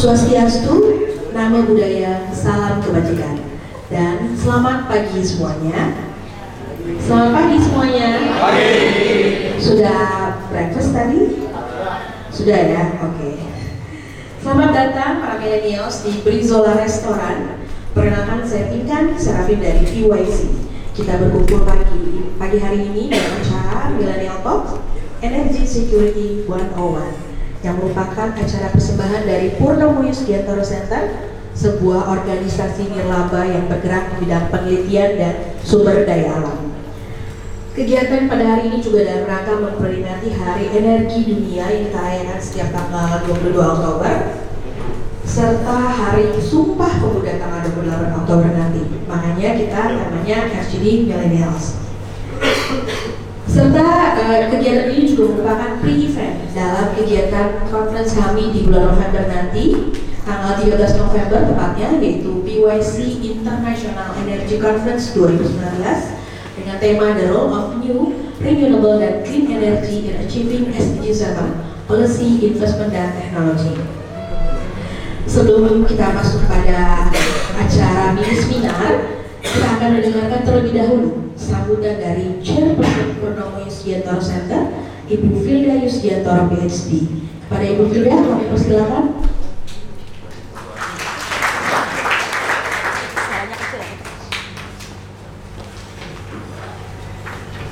Swastiastu, Namo Buddhaya, Salam Kebajikan. Dan selamat pagi semuanya. Selamat pagi semuanya. Pagi. Sudah breakfast tadi? Sudah ya? Oke. Selamat datang para millennials di Brizola Restoran Perkenalkan saya Pinkan Serafin dari PYC Kita berkumpul pagi. Pagi hari ini dalam acara Millennial Talk Energy Security 101 yang merupakan acara persembahan dari Purnomo Yusgiantoro Center, sebuah organisasi nirlaba yang bergerak di bidang penelitian dan sumber daya alam. Kegiatan pada hari ini juga dalam rangka memperingati Hari Energi Dunia yang kita rayakan setiap tanggal 22 Oktober serta Hari Sumpah Pemuda tanggal 28 Oktober nanti. Makanya kita namanya FGD Millennials. Serta uh, kegiatan ini juga merupakan pre-event dalam kegiatan conference kami di bulan November nanti tanggal 13 November tepatnya yaitu PYC International Energy Conference 2019 dengan tema The Role of New, Renewable dan Clean Energy in Achieving SDG 7 Policy, Investment dan Teknologi. Sebelum kita masuk pada acara mini seminar, kita akan mendengarkan terlebih dahulu sambutan dari Chairperson Purnomo Yusgiantoro Center, Ibu Filda Yusgiantoro PhD. Kepada Ibu Filda, kami persilakan.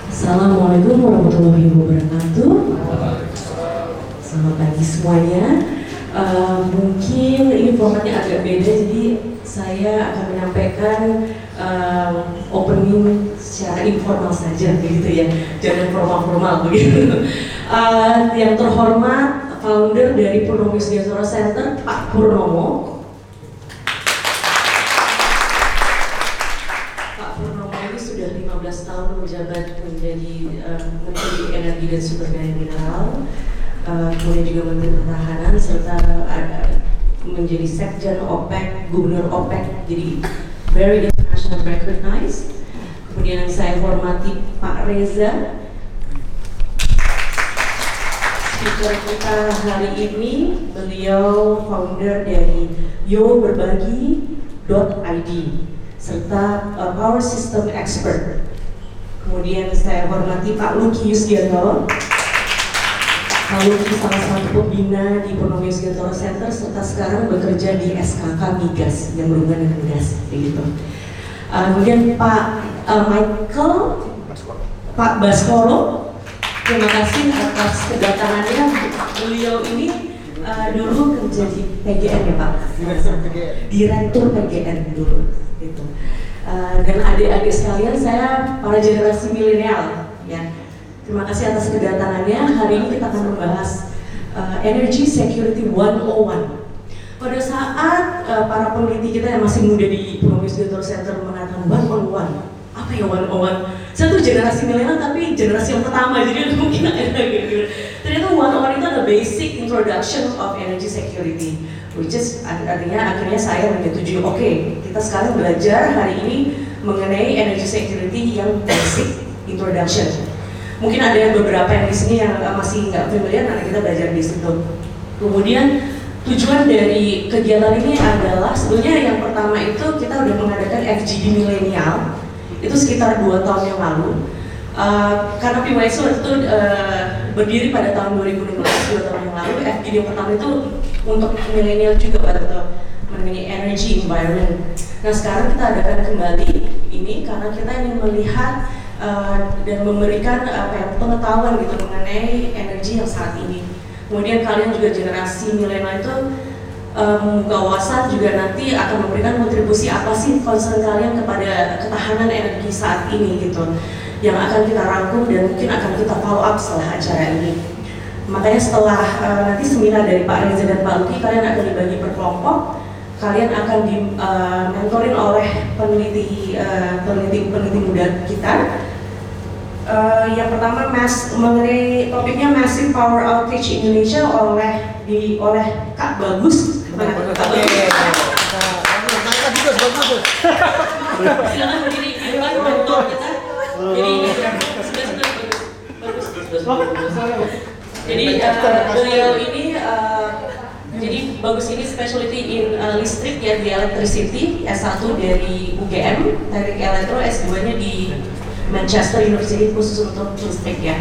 Assalamualaikum warahmatullahi wabarakatuh. Selamat pagi semuanya. Uh, mungkin ini formatnya agak beda, jadi saya akan menyampaikan informal saja begitu ya. Jangan formal-formal begitu. Uh, yang terhormat founder dari Purnomo Yusgiantoro Center Pak Purnomo. Pak Purnomo ini sudah 15 tahun menjabat menjadi uh, Menteri Energi dan Sumber Daya Mineral uh, kemudian juga Menteri Pertahanan serta uh, menjadi Sekjen OPEC, Gubernur OPEC, jadi very international recognized. Kemudian saya hormati Pak Reza, speaker kita hari ini, beliau founder dari Yo Berbagi.id serta uh, Power System Expert. Kemudian saya hormati Pak Luki Yusgiantoro, lalu salah satu pembina di Purnomo Yusgiantoro Center serta sekarang bekerja di SKK Migas yang berhubungan dengan gas begitu. Uh, kemudian Pak uh, Michael, Pak Baskoro, terima kasih atas kedatangannya. Beliau ini uh, dulu kerja di PGN ya Pak, Direktur PGN. Dulu. Gitu. Uh, dan adik-adik sekalian, saya para generasi milenial ya Terima kasih atas kedatangannya. Hari ini kita akan membahas uh, Energy Security 101. Pada saat uh, para peneliti kita yang masih muda di Yusgiantoro Center mengatakan 101, apa ya 101? Saya tuh generasi milenial tapi generasi yang pertama, jadi mungkin ada gitu. Ternyata 101 itu adalah basic introduction of energy security, which is artinya akhirnya saya menyetujui, oke, okay, kita sekarang belajar hari ini mengenai energy security yang basic introduction mungkin ada yang beberapa yang di sini yang masih nggak familiar nanti kita belajar di situ kemudian tujuan dari kegiatan ini adalah sebetulnya yang pertama itu kita udah mengadakan FGD milenial itu sekitar dua tahun yang lalu uh, karena PYC waktu itu uh, berdiri pada tahun 2016 dua tahun yang lalu FGD yang pertama itu untuk milenial juga pada mengenai energy environment nah sekarang kita adakan kembali ini karena kita ingin melihat uh, dan memberikan apa ya, pengetahuan gitu mengenai energi yang saat ini. Kemudian kalian juga generasi milenial itu um, wawasan juga nanti akan memberikan kontribusi apa sih concern kalian kepada ketahanan energi saat ini gitu yang akan kita rangkum dan mungkin akan kita follow up setelah acara ini. Makanya setelah uh, nanti seminar dari Pak Reza dan Pak Luki kalian akan dibagi per kelompok kalian akan di uh, mentorin oleh peneliti uh, peneliti peneliti muda kita Uh, yang pertama mas mengenai topiknya massive power outage Indonesia oleh di oleh Kak Bagus. Kak Bagus. Bagus. Silakan berdiri kita. Jadi ini bagus bagus bagus. Jadi uh, beliau ini uh, Jadi bagus ini specialty in uh, listrik ya di electricity S1 dari UGM, teknik elektro S2-nya di Manchester University khusus untuk listrik ya.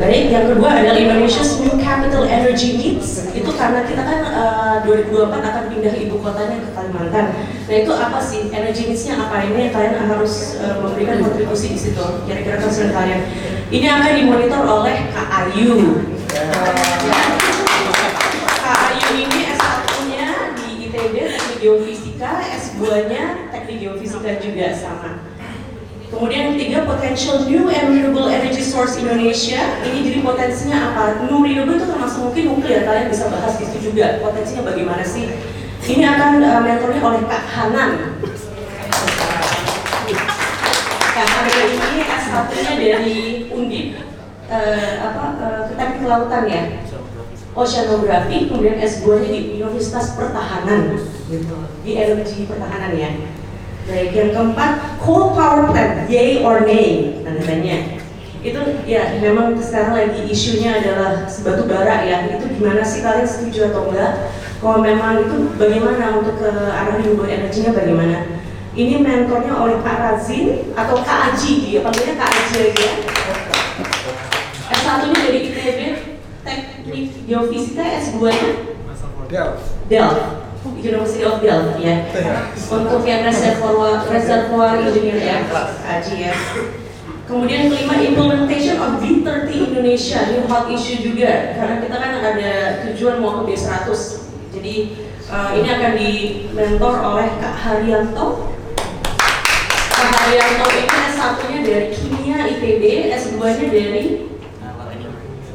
Baik, yang kedua adalah Indonesia's New Capital Energy Needs. Itu karena kita kan uh, 2024 akan pindah ibu kotanya ke Kalimantan. Nah itu apa sih? Energy needs-nya apa ini? Kalian harus uh, memberikan kontribusi di situ. Kira-kira concern kalian. Ini akan dimonitor oleh KAYU. KAYU ini S1-nya di ITB Teknik Geofisika, S2-nya Teknik Geofisika juga sama. Kemudian yang ketiga, potential new and renewable energy source Indonesia. Ini jadi potensinya apa? New renewable itu termasuk mungkin nuklir. Kalian bisa bahas di situ juga. Potensinya bagaimana sih? Ini akan uh, mentornya oleh Kak Hanan. Kak Hanan ini S1-nya dari Undip, uh, apa, uh, kelautan ya. Oceanografi, kemudian S2-nya di Universitas Pertahanan, gitu. di energi pertahanan ya. Baik, yang keempat, coal power plant, yay or nay, tandanya. Itu ya memang sekarang lagi isunya adalah sebatu bara ya. Itu gimana sih kalian setuju atau enggak? Kalau memang itu bagaimana untuk ke arah renewable energinya bagaimana? Ini mentornya oleh Kak Razin atau Kak Aji, dia panggilnya Kak Aji aja. S1-nya dari ITB, Teknik Geofisika, S2-nya Del. Delft, University of Delft ya. Untuk yang reservoir reservoir engineer ya, Aji ya. Kemudian kelima implementation of B30 Indonesia, ini hot issue juga karena kita kan ada tujuan mau ke B100. Jadi eh, ini akan di mentor oleh Kak Haryanto. Kak Haryanto ini S1-nya dari Kimia ITB, S2-nya dari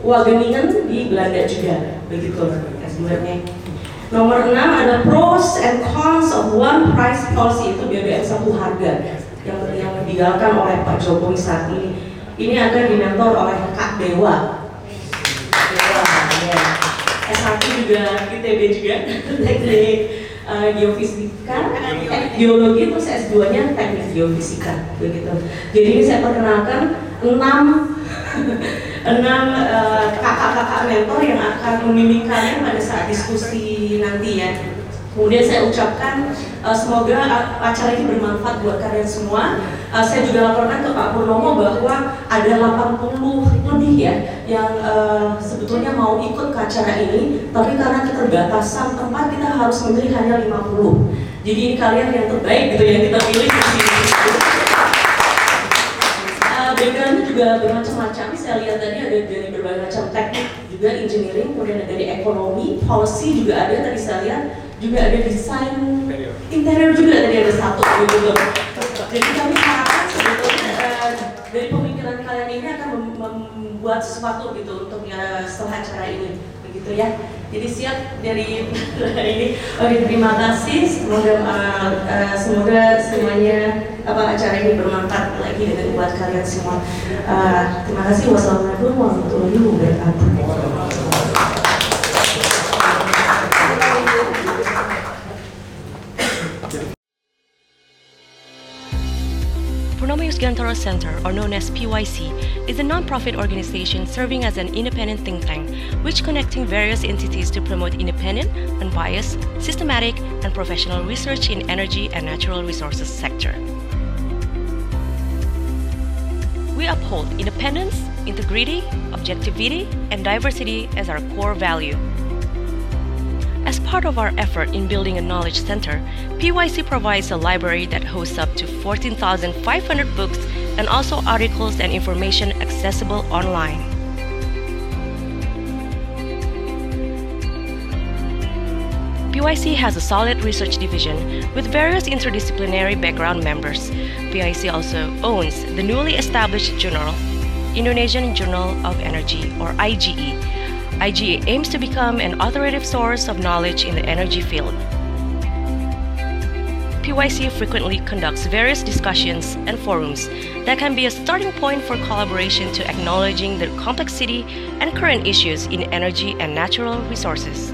Wageningen di Belanda juga, begitu S2-nya. Nomor 6 ada pros and cons of one price policy itu BBM satu harga yang yang digalakkan oleh Pak Jokowi saat ini. Ini akan dimentor oleh Kak Dewa. Dewa, ya. S1 juga ITB juga teknik eh, geofisika, geologi terus S2-nya teknik geofisika begitu. Jadi ini saya perkenalkan enam enam eh, kakak-kakak mentor yang akan membimbing kalian pada saat diskusi nanti ya. Kemudian saya ucapkan eh, semoga a- acara ini bermanfaat buat kalian semua. Eh, saya juga laporkan ke Pak Purnomo bahwa ada 80 lebih ya yang eh, sebetulnya mau ikut ke acara ini, tapi karena keterbatasan tempat kita harus memilih hanya 50. Jadi ini kalian yang terbaik gitu yang kita pilih di sini. Juga bermacam-macam. Saya lihat tadi ada dari berbagai macam teknik, juga engineering, kemudian ada dari ekonomi, policy juga ada tadi saya lihat, juga ada desain interior juga tadi ada satu gitu. Jadi kami harapkan sebetulnya uh, dari pemikiran kalian ini akan mem- membuat sesuatu gitu untuk ya setelah acara ini, begitu ya. Jadi siap dari ini. Oke, terima kasih. Semoga uh, uh, semoga semuanya apa acara ini bermanfaat lagi dengan buat kalian semua. Uh, terima kasih. Wassalamualaikum warahmatullahi wabarakatuh. Purnomo Yusgantara Center, or known as PYC, is a non-profit organization serving as an independent think tank, which connecting various entities to promote independent, unbiased, systematic, and professional research in energy and natural resources sector. We uphold independence, integrity, objectivity, and diversity as our core value. As part of our effort in building a knowledge center, PYC provides a library that hosts up to 14,500 books and also articles and information accessible online. PYC has a solid research division with various interdisciplinary background members. PYC also owns the newly established journal, Indonesian Journal of Energy, or IGE. IGE aims to become an authoritative source of knowledge in the energy field. PYC frequently conducts various discussions and forums that can be a starting point for collaboration to acknowledging the complexity and current issues in energy and natural resources.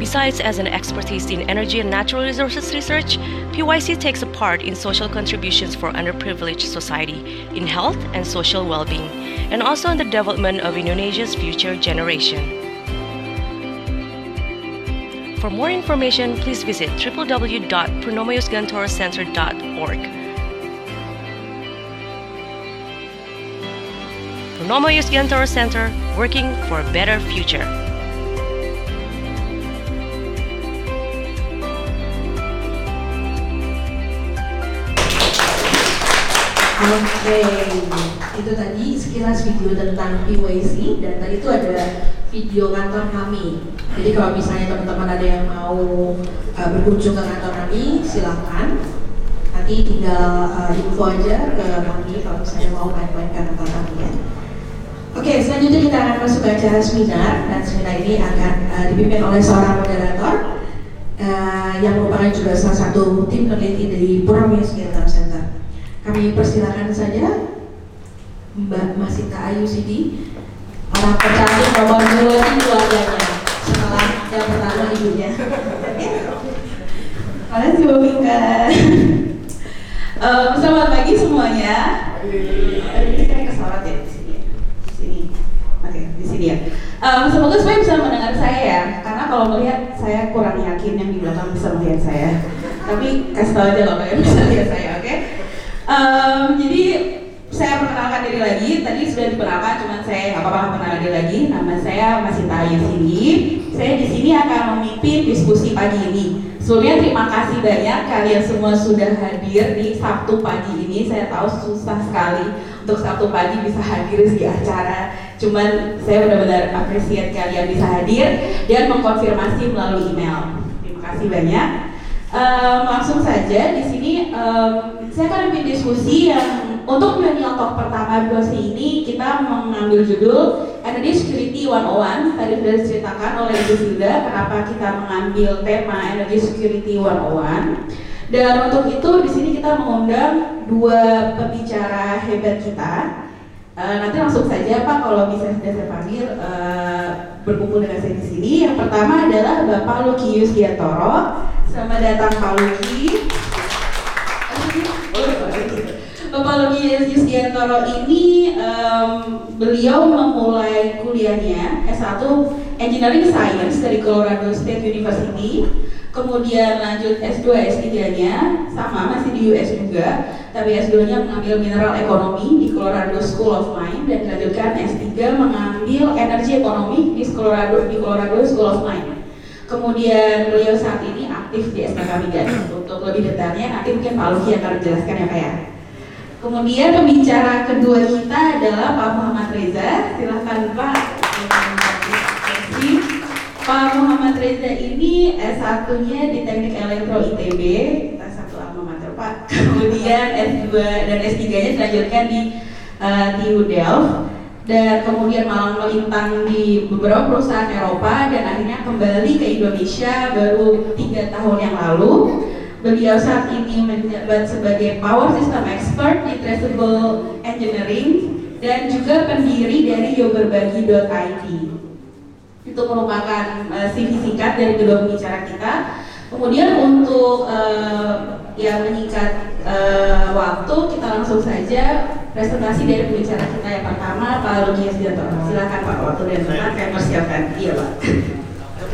Besides as an expertise in energy and natural resources research, PYC takes a part in social contributions for underprivileged society, in health and social well-being, and also in the development of Indonesia's future generation. For more information, please visit www.pronomoyusgantorocenter.org. Pronomoyus Gantoro Center, working for a better future. Oke, itu tadi sekilas video tentang PYC dan tadi itu ada video kantor kami. Jadi kalau misalnya teman-teman ada yang mau uh, berkunjung ke kantor kami, silakan. Nanti tinggal uh, info aja ke kami kalau misalnya mau main-main ke kantor kami ya. Oke, selanjutnya kita akan masuk ke acara seminar dan seminar ini akan uh, dipimpin oleh seorang moderator uh, yang merupakan juga salah satu tim peneliti dari Purwamaya Sekitar. Kami persilakan saja Mbak Masita Ayu Sidi orang pecantik nomor dua di keluarganya setelah yang pertama ibunya. Terima kasih Bu Mika. Eh, selamat pagi semuanya. Ini saya ya di sini. Sini. Oke, di sini ya. Eh, semoga semuanya bisa mendengar saya ya, karena kalau melihat saya kurang yakin yang di belakang bisa melihat saya. Tapi kasih tahu aja kalau kalian bisa lihat saya, oke? Em, jadi saya perkenalkan diri lagi. Tadi sudah diperkenalkan, cuman saya nggak apa-apa perkenalkan diri lagi. Nama saya masih Tayu. Saya di sini akan memimpin diskusi pagi ini. Sebelumnya terima kasih banyak kalian semua sudah hadir di Sabtu pagi ini. Saya tahu susah sekali untuk Sabtu pagi bisa hadir di acara. Cuman saya benar-benar apresiat kalian bisa hadir dan mengkonfirmasi melalui email. Terima kasih banyak. Em, langsung saja di sini em, saya akan memimpin diskusi yang untuk millennial talk pertama dosi ini kita mengambil judul Energy Security 101 tadi sudah diceritakan oleh Ibu Silda kenapa kita mengambil tema Energy Security 101 dan untuk itu di sini kita mengundang dua pembicara hebat kita Eh, nanti langsung saja Pak kalau bisa sudah saya panggil eh, berkumpul dengan saya di sini. Yang pertama adalah Bapak Lukius Giatoro. Selamat datang Pak Luki. Bapak Lukius Giatoro ini em, beliau memulai kuliahnya S1 Engineering Science dari Colorado State University. Kemudian lanjut S2 S3-nya sama masih di US juga, tapi S2-nya mengambil mineral ekonomi di Colorado School of Mine dan dilanjutkan S3 mengambil energi ekonomi di Colorado di Colorado School of Mine. Kemudian beliau saat ini aktif di SKK Migas. Untuk lebih detailnya nanti mungkin Pak Luki akan menjelaskan ya Pak ya. Kemudian pembicara kedua kita adalah Pak Muhammad Reza. Silahkan Pak. Pak Muhammad Reza ini S1-nya di Teknik Elektro ITB, kita satu alma mater Pak. Kemudian S2 dan S3-nya dilanjutkan di uh, TU Delft dan kemudian malang melintang di beberapa perusahaan Eropa dan akhirnya kembali ke Indonesia baru tiga tahun yang lalu. Beliau saat ini menjabat sebagai Power System Expert di Traceable Engineering dan juga pendiri dari yoberbagi.id itu merupakan uh, CV singkat dari kedua pembicara kita. Kemudian untuk uh, yang menyingkat uh, waktu, kita langsung saja presentasi dari pembicara kita yang pertama, Pak Lukias Dianto. Silakan Pak, waktu dan tempat saya persiapkan. Iya Pak.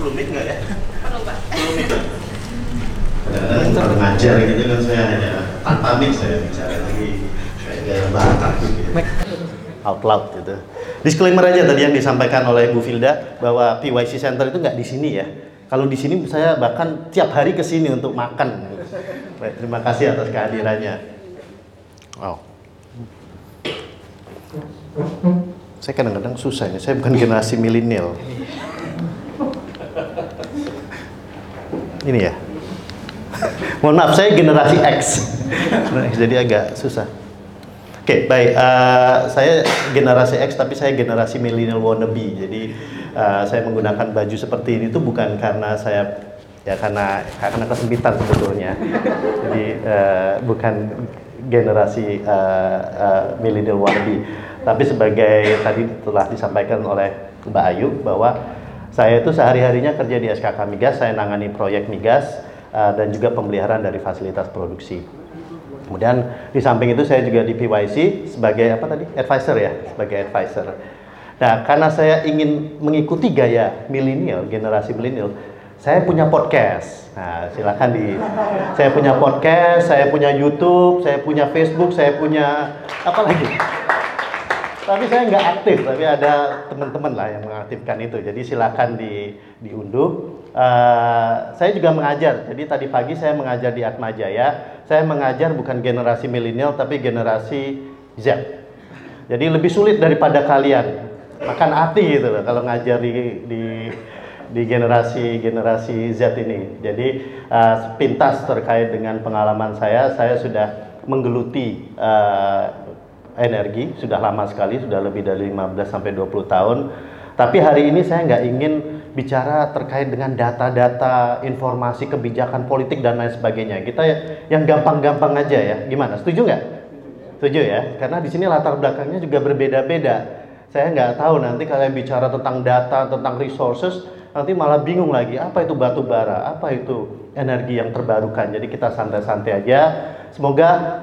Perlu mic nggak ya? Perlu Pak. Kadang-kadang kalau ngajar gitu kan saya hanya tanpa mic saya bicara lagi kayak batak gitu ya. Out loud gitu. Disclaimer aja tadi yang disampaikan oleh Bu Filda bahwa PYC Center itu nggak di sini ya. Kalau di sini saya bahkan tiap hari ke sini untuk makan. Baik, terima kasih atas kehadirannya. Wow. Saya kadang-kadang susah ya, saya bukan generasi milenial. Ini ya. Mohon maaf, saya generasi X. Jadi agak susah. Oke, baik. Eh, saya generasi X, tapi saya generasi millennial wannabe. Jadi eh, saya menggunakan baju seperti ini tuh bukan karena saya ya karena karena kesempitan sebetulnya. Jadi eh, bukan generasi eh, eh, millennial wannabe, tapi sebagai tadi telah disampaikan oleh Mbak Ayu bahwa saya itu sehari-harinya kerja di SKK Migas, saya nangani proyek migas eh, dan juga pemeliharaan dari fasilitas produksi. Kemudian di samping itu saya juga di PYC sebagai apa tadi? Advisor ya, sebagai advisor. Nah, karena saya ingin mengikuti gaya milenial, generasi milenial, Saya punya podcast. Nah, silakan di. Saya punya podcast, saya punya YouTube, saya punya Facebook, saya punya apa lagi? Tapi saya nggak aktif, tapi ada teman-teman lah yang mengaktifkan itu. Jadi silakan di diunduh. Eh, saya juga mengajar. Jadi tadi pagi saya mengajar di Atma Jaya. Saya mengajar bukan generasi milenial tapi generasi Z. Jadi lebih sulit daripada kalian. Makan hati gitu loh kalau ngajar di di di generasi generasi Z ini. Jadi eh, sepintas terkait dengan pengalaman saya, saya sudah menggeluti eh, energi sudah lama sekali, sudah lebih dari 15 sampai 20 tahun. Tapi hari ini saya nggak ingin bicara terkait dengan data-data, informasi, kebijakan politik dan lain sebagainya. Kita yang gampang-gampang aja ya. Gimana? Setuju nggak? Setuju ya? Karena di sini latar belakangnya juga berbeda-beda. Saya nggak tahu nanti kalian bicara tentang data, tentang resources, nanti malah bingung lagi apa itu batu bara, apa itu energi yang terbarukan. Jadi kita santai-santai aja. Semoga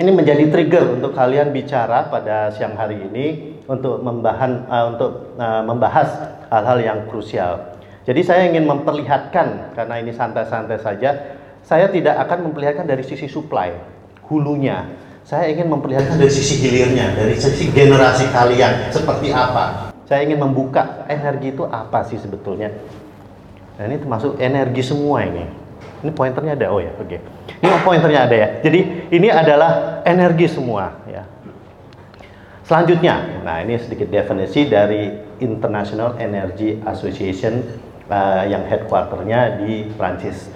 ini menjadi trigger untuk kalian bicara pada siang hari ini untuk membahan uh, untuk uh, membahas hal-hal yang krusial. Jadi saya ingin memperlihatkan karena ini santai-santai saja, saya tidak akan memperlihatkan dari sisi supply hulunya. Saya ingin memperlihatkan dari sisi hilirnya, dari sisi generasi kalian seperti apa. Saya ingin membuka energi itu apa sih sebetulnya. Nah ini termasuk energi semua ini. Ini pointernya ada, oh ya, oke. Ini pointernya ada ya. Jadi ini adalah energi semua ya. Selanjutnya, nah ini sedikit definisi dari International Energy Association uh, yang headquarternya di Prancis.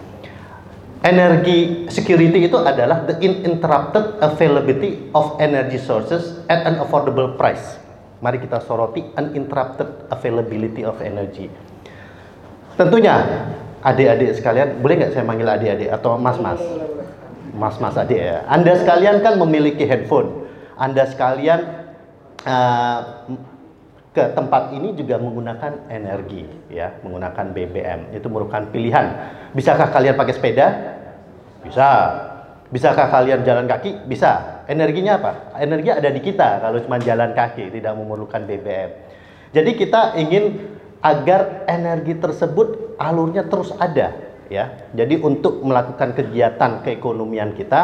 Energi security itu adalah the uninterrupted availability of energy sources at an affordable price. Mari kita soroti uninterrupted availability of energy. Tentunya adik-adik sekalian, boleh nggak saya manggil adik-adik atau mas-mas? Mas-mas adik ya. Anda sekalian kan memiliki handphone. Anda sekalian uh, ke tempat ini juga menggunakan energi, ya, menggunakan BBM. Itu merupakan pilihan. Bisakah kalian pakai sepeda? Bisa. Bisakah kalian jalan kaki? Bisa. Energinya apa? Energi ada di kita kalau cuma jalan kaki, tidak memerlukan BBM. Jadi kita ingin agar energi tersebut alurnya terus ada ya. Jadi untuk melakukan kegiatan keekonomian kita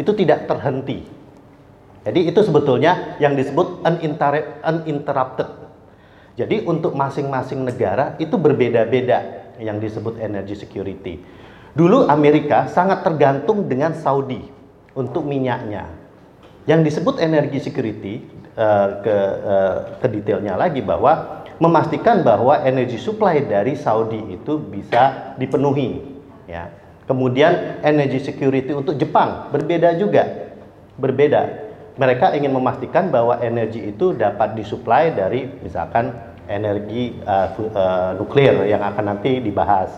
itu tidak terhenti. Jadi itu sebetulnya yang disebut uninterrupted. Jadi untuk masing-masing negara itu berbeda-beda yang disebut energy security. Dulu Amerika sangat tergantung dengan Saudi untuk minyaknya. Yang disebut energy security uh, ke uh, ke detailnya lagi bahwa memastikan bahwa energi supply dari Saudi itu bisa dipenuhi ya. Kemudian energy security untuk Jepang berbeda juga. Berbeda. Mereka ingin memastikan bahwa energi itu dapat disuplai dari misalkan energi uh, uh, nuklir yang akan nanti dibahas.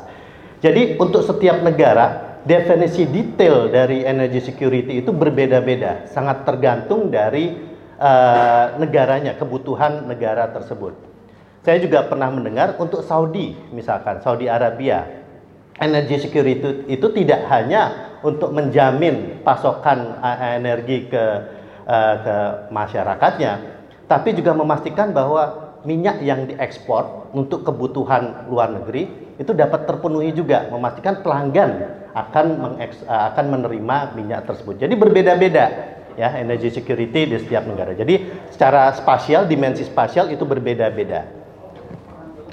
Jadi untuk setiap negara definisi detail dari energy security itu berbeda-beda, sangat tergantung dari uh, negaranya, kebutuhan negara tersebut. Saya juga pernah mendengar untuk Saudi, misalkan Saudi Arabia, energy security itu tidak hanya untuk menjamin pasokan eh, energi ke uh, ke masyarakatnya, tapi juga memastikan bahwa minyak yang diekspor untuk kebutuhan luar negeri itu dapat terpenuhi juga, memastikan pelanggan akan uh, akan menerima minyak tersebut. Jadi berbeda-beda ya energy security di setiap negara. Jadi secara spasial, dimensi spasial itu berbeda-beda.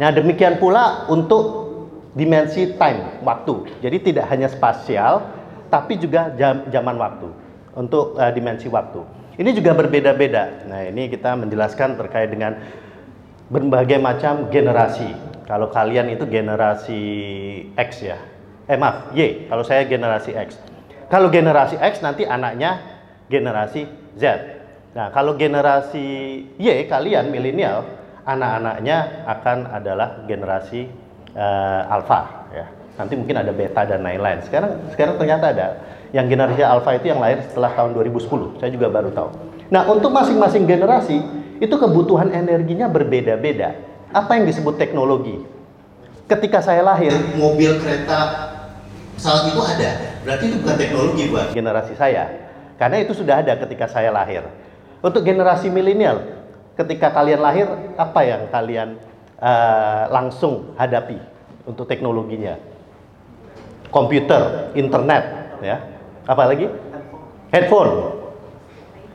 Nah, demikian pula untuk dimensi time, waktu. Jadi tidak hanya spasial, tapi juga jam, zaman waktu untuk uh, dimensi waktu. Ini juga berbeda-beda. Nah, ini kita menjelaskan terkait dengan berbagai macam generasi. Kalau kalian itu generasi X ya. Eh maaf, Y. Kalau saya generasi X. Kalau generasi X nanti anaknya generasi Z. Nah, kalau generasi Y kalian milenial anak-anaknya akan adalah generasi uh, alpha ya. Nanti mungkin ada beta dan lain-lain. Sekarang sekarang ternyata ada yang generasi alpha itu yang lahir setelah tahun 2010. Saya juga baru tahu. Nah, untuk masing-masing generasi itu kebutuhan energinya berbeda-beda. Apa yang disebut teknologi? Ketika saya lahir, mobil, kereta, pesawat itu ada. Berarti itu bukan teknologi buat generasi saya. Karena itu sudah ada ketika saya lahir. Untuk generasi milenial, ketika kalian lahir apa yang kalian uh, langsung hadapi untuk teknologinya. Komputer, internet, ya. Apa lagi? Handphone.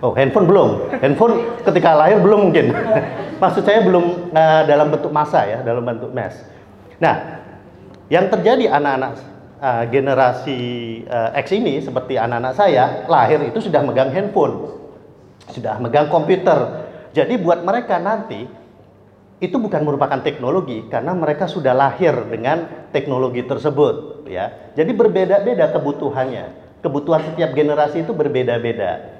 Oh, handphone belum. Handphone ketika lahir belum mungkin. Maksud saya belum uh, dalam bentuk massa ya, dalam bentuk mass. Nah, yang terjadi anak-anak uh, generasi uh, X ini seperti anak-anak saya lahir itu sudah megang handphone, sudah megang komputer. Jadi buat mereka nanti itu bukan merupakan teknologi karena mereka sudah lahir dengan teknologi tersebut ya. Jadi berbeda-beda kebutuhannya. Kebutuhan setiap generasi itu berbeda-beda.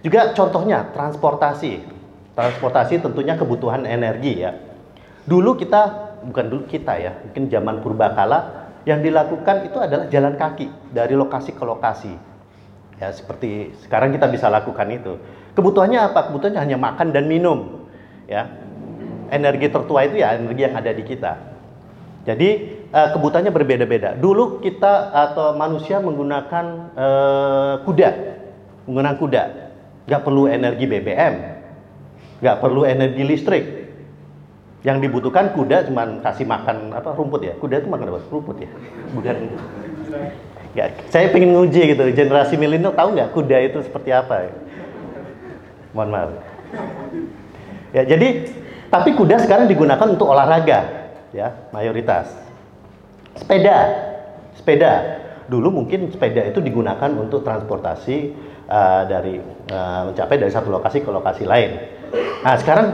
Juga contohnya transportasi. Transportasi tentunya kebutuhan energi ya. Dulu kita bukan dulu kita ya, mungkin zaman purbakala yang dilakukan itu adalah jalan kaki dari lokasi ke lokasi. Ya, seperti sekarang kita bisa lakukan itu. Kebutuhannya apa? Kebutuhannya hanya makan dan minum. Ya. Energi tertua itu ya energi yang ada di kita. Jadi uh, kebutuhannya berbeda-beda. Dulu kita atau manusia menggunakan uh, kuda, menggunakan kuda nggak perlu energi BBM, nggak perlu energi listrik. Yang dibutuhkan kuda cuma kasih makan apa rumput ya. Kuda itu makan apa? Rumput ya. Bukan. Ya, saya pengen nguji gitu. Generasi milenial tahu nggak kuda itu seperti apa? Mohon maaf. Ya, jadi tapi kuda sekarang digunakan untuk olahraga, ya mayoritas. Sepeda, sepeda. Dulu mungkin sepeda itu digunakan untuk transportasi uh, dari uh, mencapai dari satu lokasi ke lokasi lain. Nah sekarang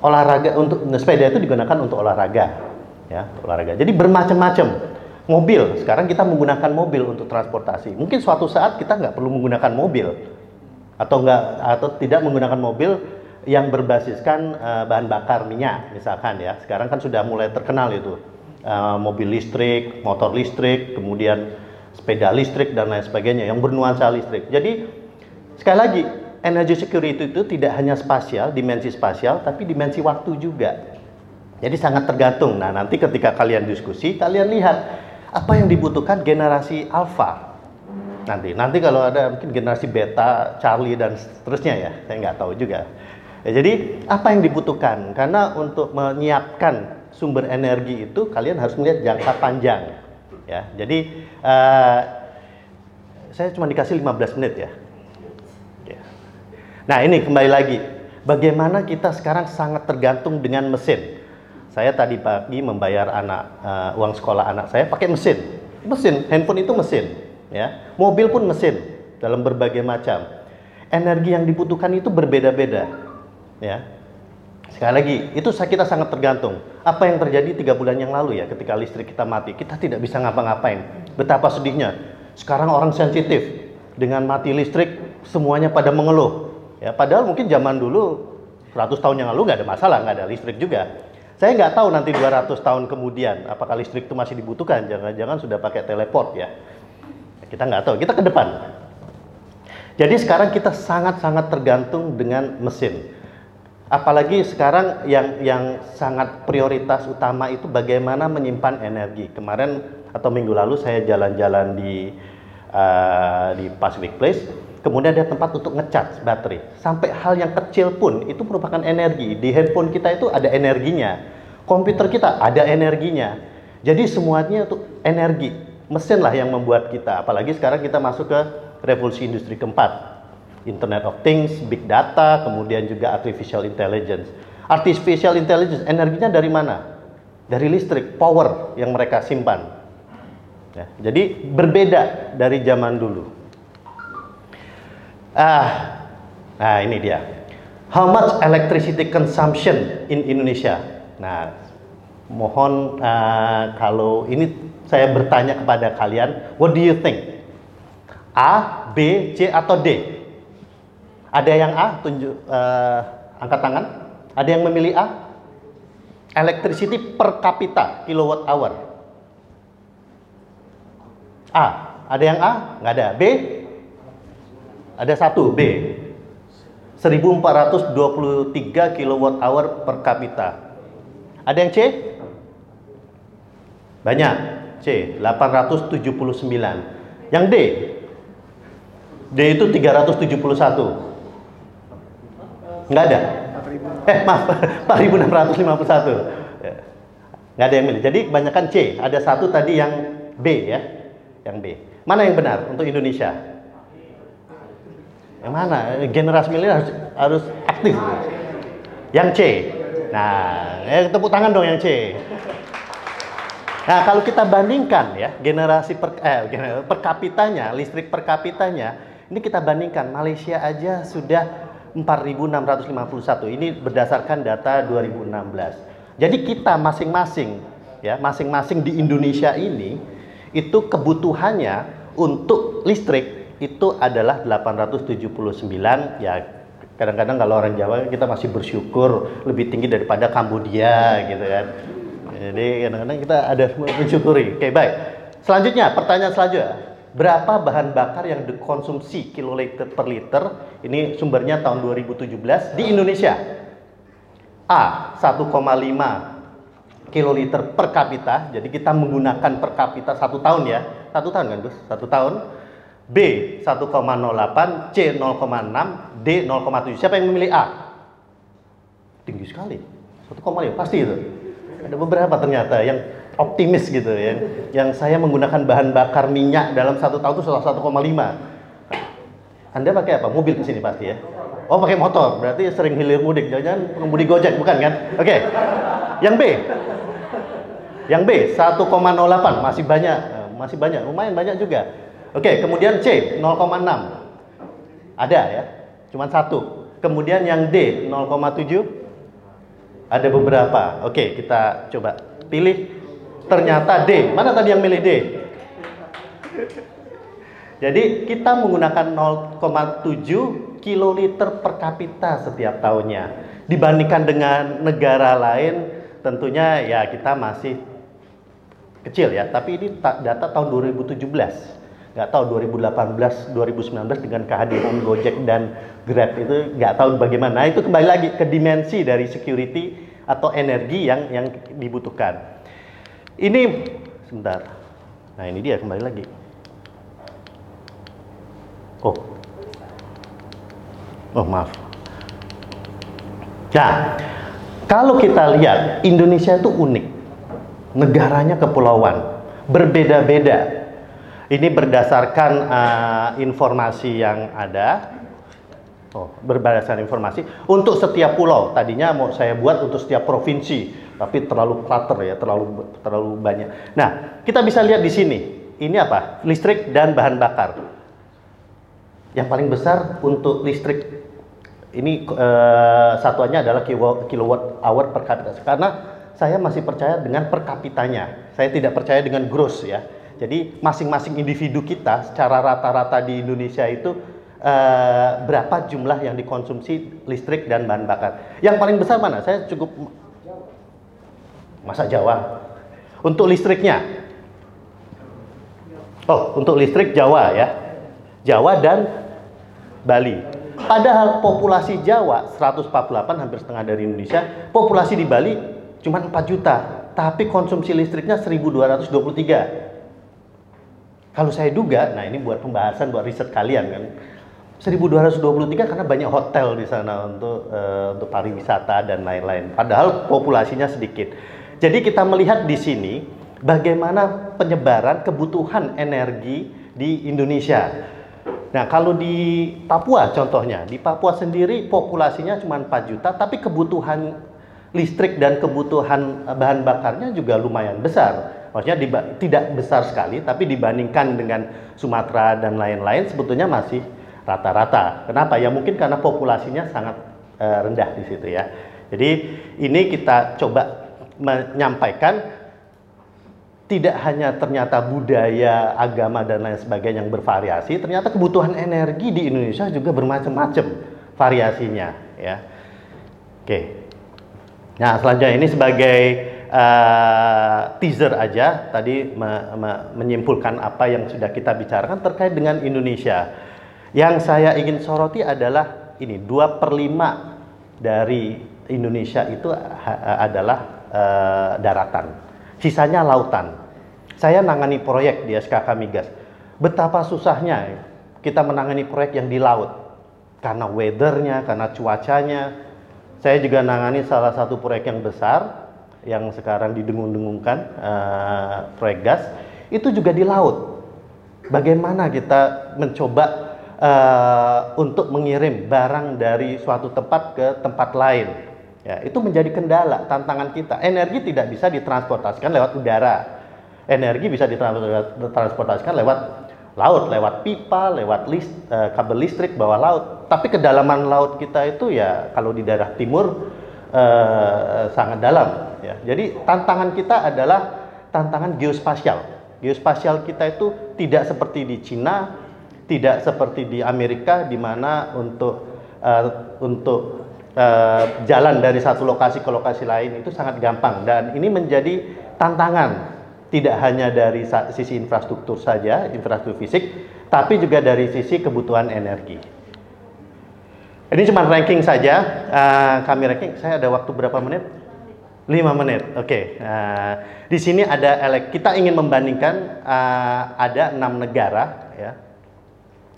olahraga untuk sepeda itu digunakan untuk olahraga, ya olahraga. Jadi bermacam-macam. Mobil sekarang kita menggunakan mobil untuk transportasi. Mungkin suatu saat kita nggak perlu menggunakan mobil atau nggak atau tidak menggunakan mobil yang berbasiskan uh, bahan bakar minyak misalkan ya. Sekarang kan sudah mulai terkenal itu uh, mobil listrik, motor listrik, kemudian sepeda listrik dan lain sebagainya yang bernuansa listrik. Jadi sekali lagi energy security itu tidak hanya spasial, dimensi spasial, tapi dimensi waktu juga. Jadi sangat tergantung. Nah nanti ketika kalian diskusi, kalian lihat apa yang dibutuhkan generasi alpha. Nanti, nanti kalau ada mungkin generasi beta, Charlie dan seterusnya ya, saya nggak tahu juga. Ya, jadi apa yang dibutuhkan? Karena untuk menyiapkan sumber energi itu kalian harus melihat jangka panjang ya. Jadi uh, saya cuma dikasih 15 menit ya. ya. Nah, ini kembali lagi. Bagaimana kita sekarang sangat tergantung dengan mesin. Saya tadi pagi membayar anak uh, uang sekolah anak saya pakai mesin. Mesin, handphone itu mesin, ya. Mobil pun mesin dalam berbagai macam. Energi yang dibutuhkan itu berbeda-beda, ya. Sekali lagi, itu kita sangat tergantung. Apa yang terjadi tiga bulan yang lalu ya, ketika listrik kita mati, kita tidak bisa ngapa-ngapain. Betapa sedihnya. Sekarang orang sensitif dengan mati listrik, semuanya pada mengeluh. Ya, padahal mungkin zaman dulu 100 tahun yang lalu nggak ada masalah, nggak ada listrik juga. Saya nggak tahu nanti 200 tahun kemudian apakah listrik itu masih dibutuhkan. Jangan-jangan sudah pakai teleport ya. Kita nggak tahu. Kita ke depan. Jadi sekarang kita sangat-sangat tergantung dengan mesin apalagi sekarang yang yang sangat prioritas utama itu bagaimana menyimpan energi. Kemarin atau minggu lalu saya jalan-jalan di uh, di Pacific Place, kemudian ada tempat untuk ngecas baterai. Sampai hal yang kecil pun itu merupakan energi. Di handphone kita itu ada energinya. Komputer kita ada energinya. Jadi semuanya itu energi. Mesin lah yang membuat kita. Apalagi sekarang kita masuk ke revolusi industri keempat Internet of Things, Big Data, kemudian juga Artificial Intelligence. Artificial Intelligence energinya dari mana? Dari listrik, power yang mereka simpan. Ya, jadi berbeda dari zaman dulu. Ah, nah ini dia. How much electricity consumption in Indonesia? Nah, mohon uh, kalau ini saya bertanya kepada kalian, what do you think? A, B, C atau D? Ada yang A, tunjuk uh, angkat tangan. Ada yang memilih A? Electricity per kapita kilowatt hour. A. Ada yang A? Nggak ada. B? Ada satu. B. 1423 kilowatt hour per kapita. Ada yang C? Banyak. C. 879. Yang D? D itu 371. Enggak ada? Eh maaf, 4651. Ya. Nggak ada yang milih. Jadi kebanyakan C. Ada satu tadi yang B ya. Yang B. Mana yang benar untuk Indonesia? Yang mana? Generasi milenial harus, harus aktif. Yang C. Nah, eh, tepuk tangan dong yang C. Nah, kalau kita bandingkan ya generasi per, eh, per kapitanya, listrik per kapitanya, ini kita bandingkan Malaysia aja sudah 4.651. Ini berdasarkan data 2016. Jadi kita masing-masing ya, masing-masing di Indonesia ini itu kebutuhannya untuk listrik itu adalah 879 ya kadang-kadang kalau orang Jawa kita masih bersyukur lebih tinggi daripada Kambodia gitu kan. Jadi kadang-kadang kita ada mensyukuri. Oke, baik. Selanjutnya, pertanyaan selanjutnya. Berapa bahan bakar yang dikonsumsi kiloliter per liter? Ini sumbernya tahun 2017 di Indonesia. A, 1,5 kiloliter per kapita. Jadi kita menggunakan per kapita satu tahun ya. Satu tahun kan, Gus? Satu tahun. B, 1,08. C, 0,6. D, 0,7. Siapa yang memilih A? Tinggi sekali. 1,5. Pasti itu. Ada beberapa ternyata yang optimis gitu ya. Yang saya menggunakan bahan bakar minyak dalam satu tahun itu salah 1,5. Anda pakai apa? Mobil ke sini pasti ya. Oh pakai motor, berarti sering hilir mudik. Jangan-jangan pengemudi gojek, bukan kan? Oke. Yang B. Yang B 1,08 masih banyak, Eh, masih banyak, lumayan banyak juga. Oke, kemudian C 0,6. Ada ya, cuman satu. Kemudian yang D 0,7 ada beberapa. Oke, kita coba pilih. Ternyata D. Mana tadi yang milih D? Jadi kita menggunakan 0,7 kiloliter per kapita setiap tahunnya. Dibandingkan dengan negara lain, tentunya ya kita masih kecil ya. Tapi ini ta- data tahun 2017. Nggak tahu 2018, 2019 dengan kehadiran Gojek dan Grab itu nggak tahu bagaimana. Nah, itu kembali lagi ke dimensi dari security atau energi yang yang dibutuhkan. Ini sebentar. Nah, ini dia kembali lagi. Oh. Oh, maaf. Nah, kalau kita lihat Indonesia itu unik. Negaranya kepulauan, berbeda-beda. Ini berdasarkan uh, informasi yang ada. Oh, berdasarkan informasi untuk setiap pulau. Tadinya mau saya buat untuk setiap provinsi, tapi terlalu clutter ya, terlalu terlalu banyak. Nah, kita bisa lihat di sini. Ini apa? Listrik dan bahan bakar. Yang paling besar untuk listrik ini eh, satuannya adalah kilowatt, hour per kapita. Karena saya masih percaya dengan per kapitanya. Saya tidak percaya dengan gross ya. Jadi masing-masing individu kita secara rata-rata di Indonesia itu eh, berapa jumlah yang dikonsumsi listrik dan bahan bakar. Yang paling besar mana? Saya cukup masa Jawa. Untuk listriknya. Oh, untuk listrik Jawa ya. Jawa dan Bali. Padahal populasi Jawa 148 hampir setengah dari Indonesia, populasi di Bali cuma 4 juta, tapi konsumsi listriknya 1223. Kalau saya duga, nah ini buat pembahasan buat riset kalian kan. 1223 karena banyak hotel di sana untuk eh, untuk pariwisata dan lain-lain. Padahal populasinya sedikit. Jadi kita melihat di sini bagaimana penyebaran kebutuhan energi di Indonesia. Nah, kalau di Papua contohnya, di Papua sendiri populasinya cuma 4 juta, tapi kebutuhan listrik dan kebutuhan eh, bahan bakarnya juga lumayan besar. Maksudnya tidak besar sekali, tapi dibandingkan dengan Sumatera dan lain-lain sebetulnya masih rata-rata. Kenapa? Ya mungkin karena populasinya sangat eh, rendah di situ ya. Jadi ini kita coba menyampaikan tidak hanya ternyata budaya, agama dan lain sebagainya yang bervariasi, ternyata kebutuhan energi di Indonesia juga bermacam-macam variasinya ya. Oke. Nah, selanjutnya ini sebagai eh, teaser aja tadi me- me- menyimpulkan apa yang sudah kita bicarakan terkait dengan Indonesia. Yang saya ingin soroti adalah ini dua per lima dari Indonesia itu adalah eh, daratan, sisanya lautan. Saya nangani proyek di SKK Migas. Betapa susahnya kita menangani proyek yang di laut karena weathernya, karena cuacanya. Saya juga nangani salah satu proyek yang besar yang sekarang didengung-dengungkan uh, proyek gas itu juga di laut. Bagaimana kita mencoba uh, untuk mengirim barang dari suatu tempat ke tempat lain? Ya, itu menjadi kendala, tantangan kita. Energi tidak bisa ditransportasikan lewat udara. Energi bisa ditransportasikan lewat laut, lewat pipa, lewat list, uh, kabel listrik bawah laut. Tapi kedalaman laut kita itu ya kalau di daerah timur uh, sangat dalam. Ya. Jadi tantangan kita adalah tantangan geospasial. Geospasial kita itu tidak seperti di Cina, tidak seperti di Amerika, di mana untuk uh, untuk uh, jalan dari satu lokasi ke lokasi lain itu sangat gampang dan ini menjadi tantangan tidak hanya dari sisi infrastruktur saja, infrastruktur fisik, tapi juga dari sisi kebutuhan energi. Ini cuma ranking saja. Uh, kami ranking. Saya ada waktu berapa menit? 5 menit. Oke. Okay. Uh, di sini ada kita ingin membandingkan uh, ada enam negara ya.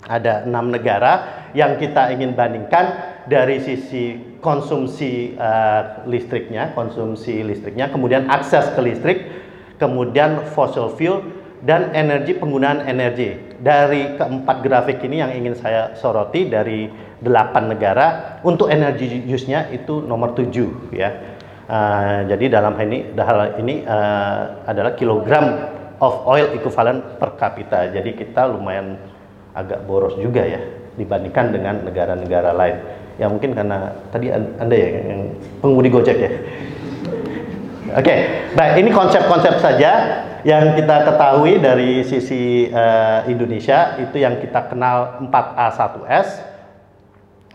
Ada enam negara yang kita ingin bandingkan dari sisi konsumsi uh, listriknya, konsumsi listriknya, kemudian akses ke listrik, kemudian fossil fuel dan energi penggunaan energi. Dari keempat grafik ini yang ingin saya soroti dari delapan negara untuk energi use-nya itu nomor tujuh ya. Uh, jadi dalam ini hal ini uh, adalah kilogram of oil equivalent per kapita. Jadi kita lumayan agak boros juga ya dibandingkan dengan negara-negara lain. Ya mungkin karena tadi Anda ya yang pengemudi Gojek ya. Oke, okay. baik ini konsep-konsep saja yang kita ketahui dari sisi uh, Indonesia itu yang kita kenal 4A1S.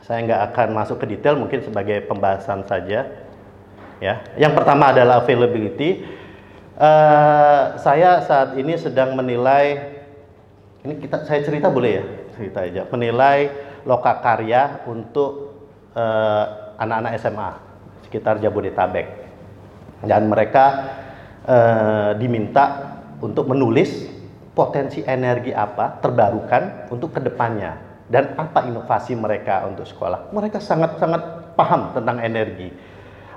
Saya nggak akan masuk ke detail, mungkin sebagai pembahasan saja. Ya, yang pertama adalah availability. Uh, saya saat ini sedang menilai, ini kita saya cerita boleh ya, cerita aja. Menilai lokakarya untuk eh, anak-anak uh, SMA sekitar Jabodetabek dan mereka uh, diminta untuk menulis potensi energi apa terbarukan untuk ke depannya dan apa inovasi mereka untuk sekolah. Mereka sangat-sangat paham tentang energi.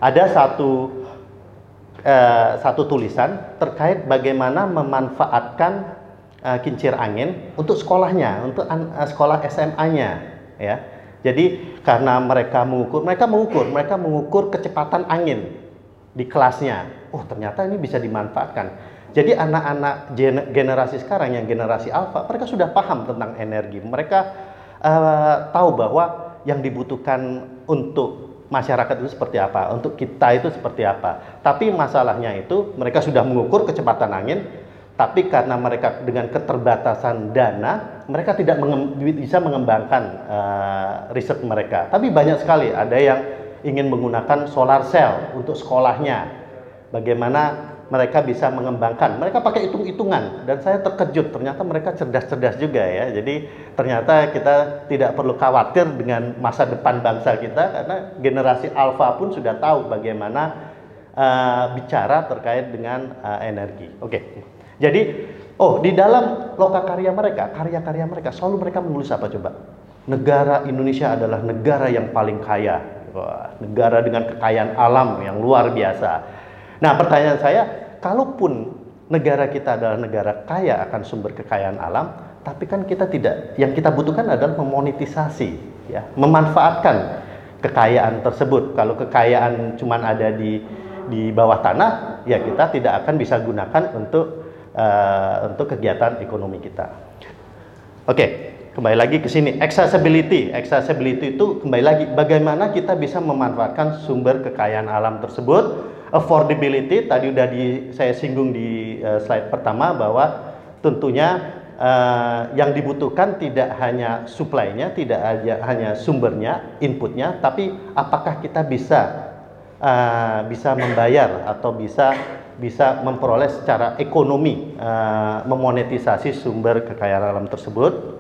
Ada satu uh, satu tulisan terkait bagaimana memanfaatkan uh, kincir angin untuk sekolahnya, untuk uh, sekolah SMA-nya, ya. Jadi karena mereka mengukur, mereka mengukur, mereka mengukur kecepatan angin di kelasnya. Oh, ternyata ini bisa dimanfaatkan. Jadi anak-anak generasi sekarang yang generasi alfa, mereka sudah paham tentang energi. Mereka uh, tahu bahwa yang dibutuhkan untuk masyarakat itu seperti apa, untuk kita itu seperti apa. Tapi masalahnya itu mereka sudah mengukur kecepatan angin, tapi karena mereka dengan keterbatasan dana, mereka tidak menge bisa mengembangkan uh, riset mereka. Tapi banyak sekali ada yang ingin menggunakan solar cell untuk sekolahnya. Bagaimana mereka bisa mengembangkan. Mereka pakai hitung-hitungan dan saya terkejut ternyata mereka cerdas-cerdas juga ya. Jadi ternyata kita tidak perlu khawatir dengan masa depan bangsa kita karena generasi alfa pun sudah tahu bagaimana uh, bicara terkait dengan uh, energi. Oke. Okay. Jadi oh di dalam lokakarya mereka, karya-karya mereka selalu mereka menulis apa coba? Negara Indonesia adalah negara yang paling kaya Wah, negara dengan kekayaan alam yang luar biasa. Nah, pertanyaan saya, kalaupun negara kita adalah negara kaya akan sumber kekayaan alam, tapi kan kita tidak, yang kita butuhkan adalah memonetisasi, ya, memanfaatkan kekayaan tersebut. Kalau kekayaan cuma ada di di bawah tanah, ya kita tidak akan bisa gunakan untuk uh, untuk kegiatan ekonomi kita. Oke, okay kembali lagi ke sini. Accessibility. Accessibility itu kembali lagi bagaimana kita bisa memanfaatkan sumber kekayaan alam tersebut? Affordability tadi udah di saya singgung di uh, slide pertama bahwa tentunya uh, yang dibutuhkan tidak hanya supply-nya tidak aja hanya sumbernya inputnya tapi apakah kita bisa uh, bisa membayar atau bisa bisa memperoleh secara ekonomi uh, memonetisasi sumber kekayaan alam tersebut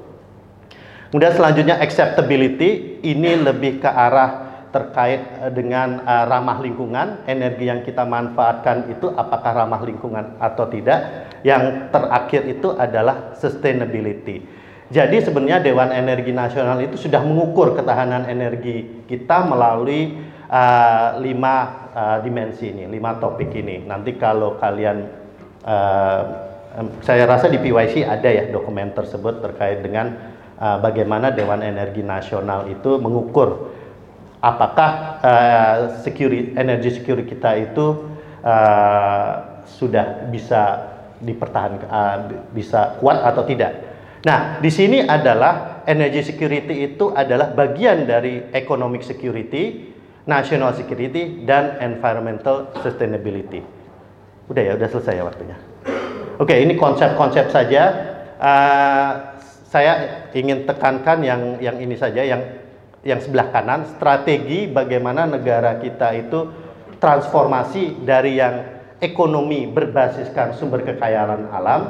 Kemudian selanjutnya acceptability ini lebih ke arah terkait eh, dengan uh, ramah lingkungan, energi yang kita manfaatkan itu apakah ramah lingkungan atau tidak. Yang terakhir itu adalah sustainability. Jadi sebenarnya Dewan Energi Nasional itu sudah mengukur ketahanan energi kita melalui uh, lima uh, dimensi ini, lima topik ini. Nanti kalau kalian, uh, saya rasa di PYC ada ya dokumen tersebut terkait dengan uh, bagaimana Dewan Energi Nasional itu mengukur apakah uh, security, energi security kita itu uh, sudah bisa dipertahankan, uh, bisa kuat atau tidak. Nah, di sini adalah energy security itu adalah bagian dari economic security, national security, dan environmental sustainability. Udah ya, udah selesai ya waktunya. Oke, ini konsep-konsep saja. Uh, saya ingin tekankan yang yang ini saja, yang yang sebelah kanan, strategi bagaimana negara kita itu transformasi dari yang ekonomi berbasiskan sumber kekayaan alam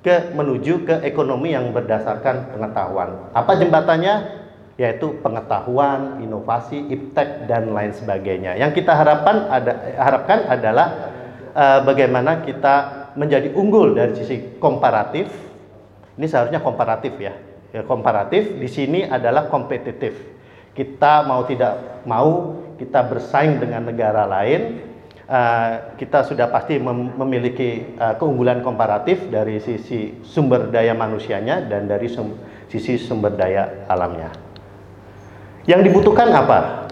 ke menuju ke ekonomi yang berdasarkan pengetahuan. Apa jembatannya? Yaitu pengetahuan, inovasi, iptek dan lain sebagainya. Yang kita harapkan ada harapkan adalah uh, bagaimana kita menjadi unggul dari sisi komparatif. Ini seharusnya komparatif ya. ya komparatif di sini adalah kompetitif. Kita mau tidak mau kita bersaing dengan negara lain Uh, kita sudah pasti mem memiliki uh, keunggulan komparatif dari sisi sumber daya manusianya dan dari sum sisi sumber daya alamnya. Yang dibutuhkan apa?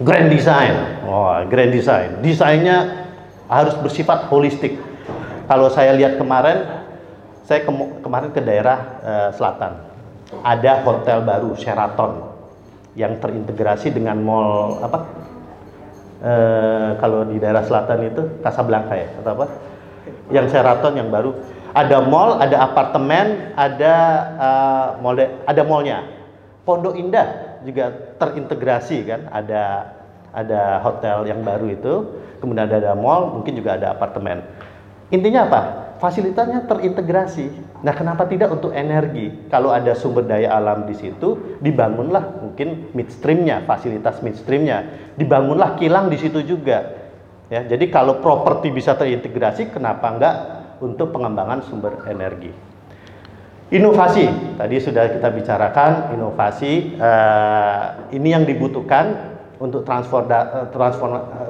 Grand design. Oh, grand design. Desainnya harus bersifat holistik. Kalau saya lihat kemarin, saya ke kemarin ke daerah uh, selatan, ada hotel baru Sheraton yang terintegrasi dengan mall apa eh, kalau di daerah selatan itu Casablanca ya atau apa yang Sheraton yang baru ada mall ada apartemen ada uh, mall ada mallnya Pondok Indah juga terintegrasi kan ada ada hotel yang baru itu kemudian ada, ada mall mungkin juga ada apartemen intinya apa fasilitasnya terintegrasi. Nah, kenapa tidak untuk energi? Kalau ada sumber daya alam di situ, dibangunlah mungkin midstreamnya, fasilitas midstreamnya, dibangunlah kilang di situ juga. Ya, jadi kalau properti bisa terintegrasi, kenapa enggak untuk pengembangan sumber energi? Inovasi, tadi sudah kita bicarakan inovasi. Uh, ini yang dibutuhkan untuk eh,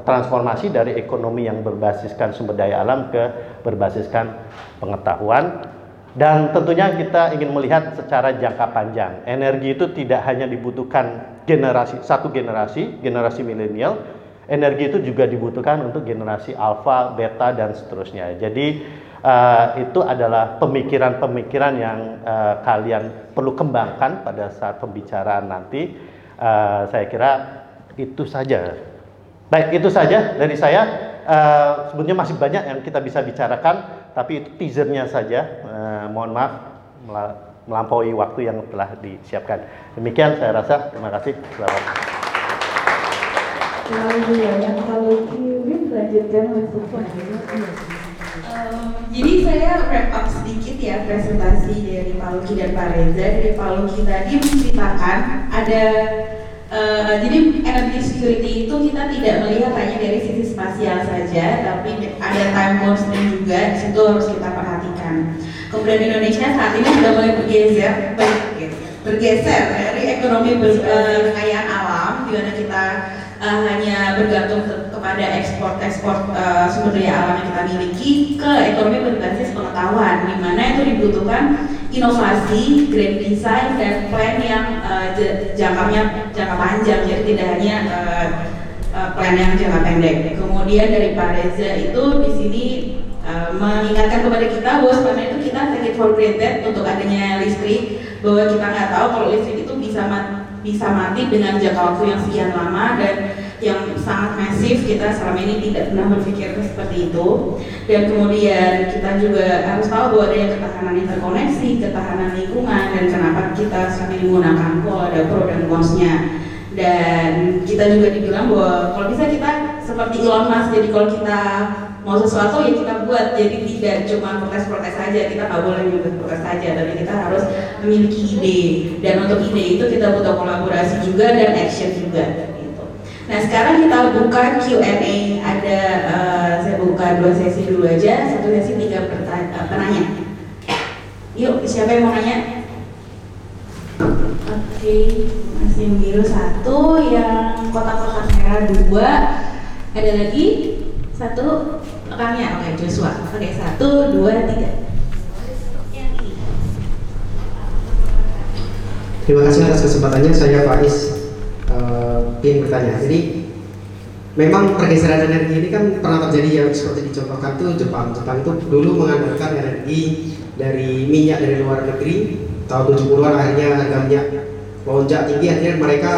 transformasi dari ekonomi yang berbasiskan sumber daya alam ke berbasiskan pengetahuan. Dan tentunya kita ingin melihat secara jangka panjang. Energi itu tidak hanya dibutuhkan generasi satu generasi generasi milenial. Energi itu juga dibutuhkan untuk generasi alfa beta dan seterusnya. Jadi uh, itu adalah pemikiran-pemikiran yang uh, kalian perlu kembangkan pada saat pembicaraan nanti uh, saya kira itu saja. Baik, itu saja dari saya. Uh, sebenarnya masih banyak yang kita bisa bicarakan, tapi itu teasernya saja. Uh, mohon maaf melampaui waktu yang telah disiapkan. Demikian saya rasa. Terima kasih. Selamat. Terlalu banyak kalau lanjutkan Jadi saya wrap up sedikit ya presentasi dari Pak Luki dan Pak Reza. Dari Pak Luki tadi menceritakan ada Uh, jadi energy security itu kita tidak melihat hanya dari sisi spasial saja, tapi ada time constraint juga, di situ harus kita perhatikan. Kemudian Indonesia saat ini sudah mulai bergeser, bergeser dari ekonomi uh, kekayaan alam, di mana kita uh, hanya bergantung kepada ekspor-ekspor uh, sumber daya alam yang kita miliki ke ekonomi berbasis pengetahuan, di mana itu dibutuhkan inovasi, grand design dan plan yang uh, jangkanya jangka panjang jadi tidak hanya uh, plan yang jangka pendek. Kemudian dari Pak Reza itu di sini uh, mengingatkan kepada kita bahwa sebenarnya itu kita take it for untuk adanya listrik bahwa kita nggak tahu kalau listrik itu bisa mat bisa mati dengan jangka waktu yang sekian lama dan yang sangat masif kita selama ini tidak pernah berpikir seperti itu. Dan kemudian kita juga harus tahu bahwa ada yang ketahanan interkoneksi, ketahanan lingkungan dan kenapa kita sering menggunakan kol ada pro dan consnya. Dan kita juga dibilang bahwa kalau bisa kita seperti Elon Musk jadi kalau kita mau sesuatu ya kita buat. Jadi tidak cuma protes-protes saja kita nggak boleh menyebut protes saja tapi kita harus memiliki ide. Dan untuk ide itu kita butuh kolaborasi juga dan action juga Nah sekarang kita buka Q&A. Ada uh, saya buka dua sesi dulu aja. Satu sesi tiga uh, penanya. Yuk siapa yang mau nanya? Oke, masih yang biru satu, yang kotak-kotak merah dua. Ada lagi satu rekannya, oke Joshua. Oke satu, dua, tiga. Terima kasih atas kesempatannya. Saya Faiz eh, ingin bertanya. Jadi memang pergeseran energi ini kan pernah terjadi yang seperti dicontohkan tuh Jepang. Jepang itu dulu mengandalkan energi dari minyak dari luar negeri. Tahun 70-an akhirnya harga minyak melonjak tinggi. Akhirnya mereka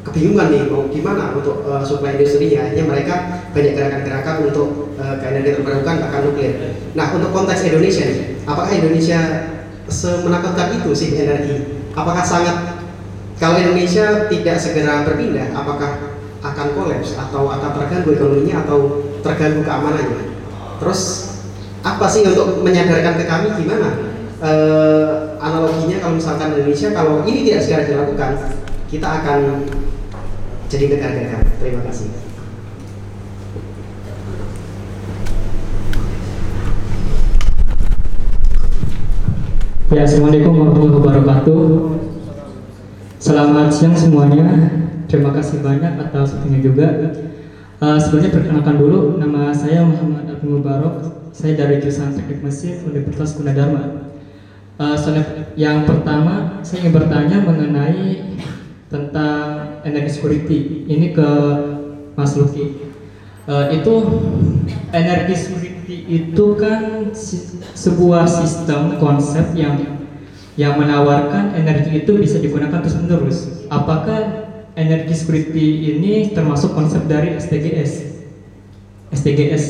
kebingungan nih mau gimana untuk eh, supply industrinya. Akhirnya mereka banyak gerakan-gerakan untuk eh, ke energi terbarukan bahkan nuklir. Nah untuk konteks Indonesia nih, apakah Indonesia semenakutkan itu sih energi? Apakah sangat kalau Indonesia tidak segera berpindah, apakah akan kolaps atau akan terganggu ekonominya atau terganggu keamanannya? Terus apa sih untuk menyadarkan ke kami gimana eh, analoginya kalau misalkan Indonesia kalau ini tidak segera dilakukan, kita akan jadi negara gagal. Terima kasih. Ya, Assalamualaikum warahmatullahi wabarakatuh. Selamat siang semuanya. Terima kasih banyak atas waktunya juga. Eh, sebelumnya perkenalkan dulu, nama saya Muhammad Abdul Mubarak. Saya dari jurusan Teknik Mesin Universitas Gunadarma. Soalnya yang pertama, saya ingin bertanya mengenai tentang energi security. Ini ke Mas Luki. Eh, itu energi security itu kan sebuah sistem konsep yang yang menawarkan energi itu bisa digunakan terus menerus. Apakah energi security ini termasuk konsep dari STGS? STGS.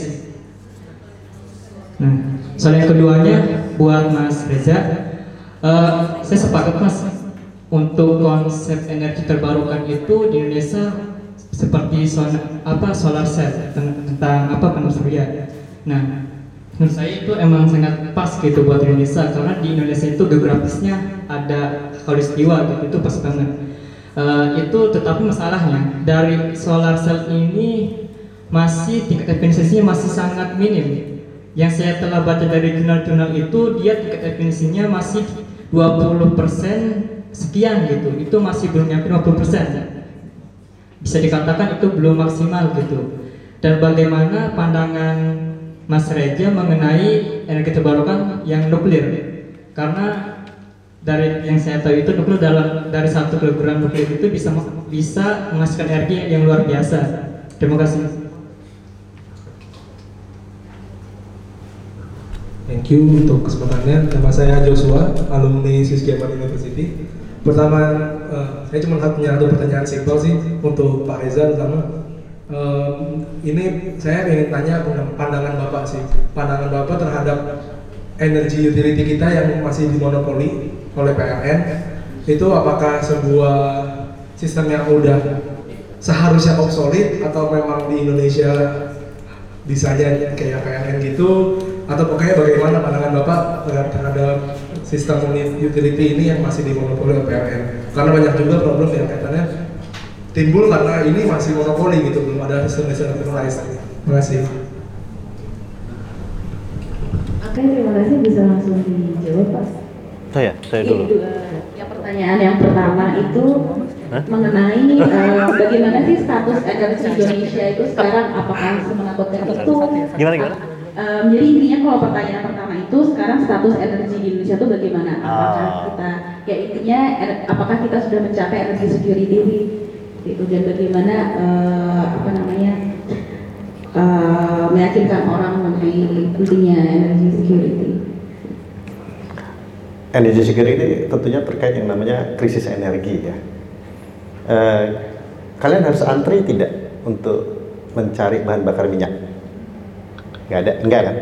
Nah, soal yang keduanya buat Mas Reza, eh, saya sepakat Mas untuk konsep energi terbarukan itu di Indonesia seperti solar, apa solar cell ten- tentang apa panel surya. Nah, menurut saya itu emang sangat pas gitu buat Indonesia karena di Indonesia itu geografisnya ada khalistiwa gitu itu pas banget. Eh, itu tetapi masalahnya dari solar cell ini masih tingkat efisiensinya masih sangat minim. Yang saya telah baca dari jurnal-jurnal itu dia tingkat efisiensinya masih 20% sekian gitu. Itu masih belum nyampe 50% bisa dikatakan itu belum maksimal gitu. Dan bagaimana pandangan Mas Reja mengenai energi terbarukan yang nuklir? Karena dari yang saya tahu itu nuklir dalam dari satu kilogram nuklir itu bisa bisa menghasilkan energi yang luar biasa. Terima kasih. Thank you untuk kesempatannya. Nama saya Joshua, alumni Swiss German University. Pertama, eh, saya cuma punya satu pertanyaan simpel sih untuk Pak Reza terutama. Ini saya ingin tanya pandangan Bapak sih, pandangan Bapak terhadap energi utility kita yang masih dimonopoli oleh PLN itu apakah sebuah sistem yang udah seharusnya obsolete atau memang di Indonesia bisanya kayak PLN gitu? Atau pokoknya bagaimana pandangan Bapak terhadap- sistem utility ini yang masih dimonopoli oleh PLN karena banyak juga problem yang kaitannya timbul karena ini masih monopoli gitu belum ada sistem decentralized terima kasih Oke, terima kasih bisa langsung dijawab Pak. Saya, saya Iya, dulu. eh, yang pertanyaan yang pertama itu Hah? mengenai eh, bagaimana sih status energi Indonesia itu sekarang apakah semenakutkan itu? Gimana, gimana? Em, jadi intinya kalau pertanyaan pertama itu sekarang status energi di Indonesia itu bagaimana? Apakah Ah. kita ya intinya apakah kita sudah mencapai energi security gitu dan bagaimana eh, apa namanya eh, meyakinkan orang mengenai pentingnya energi security? Energy security tentunya terkait yang namanya krisis energi ya. Eh, kalian harus antri tidak untuk mencari bahan bakar minyak? Nggak ada, enggak kan?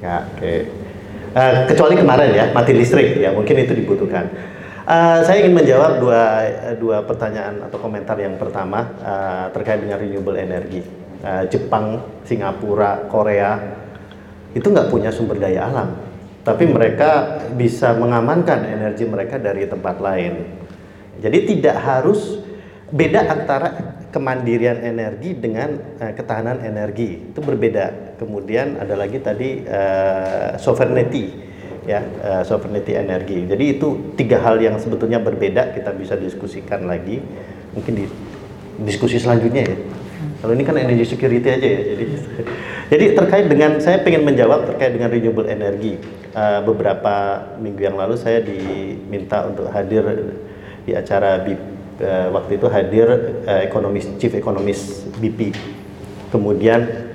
Nggak, oke. Eh, kecuali kemarin ya, mati listrik ya, mungkin itu dibutuhkan. Eh, saya ingin menjawab dua dua pertanyaan atau komentar yang pertama eh, terkait dengan renewable energy. Eh, Jepang, Singapura, Korea itu nggak punya sumber daya alam, tapi mereka bisa mengamankan energi mereka dari tempat lain. Jadi tidak harus beda antara kemandirian energi dengan eh, ketahanan energi itu berbeda. Kemudian ada lagi tadi eh, sovereignty. Ya uh, sovereignty energi. Jadi itu tiga hal yang sebetulnya berbeda kita bisa diskusikan lagi mungkin di diskusi selanjutnya ya. Kalau ini kan energy security aja ya. Jadi jadi terkait dengan saya ingin menjawab terkait dengan renewable energy. Uh, beberapa minggu yang lalu saya diminta untuk hadir di acara BIP, uh, waktu itu hadir uh, ekonomis chief ekonomis BP. Kemudian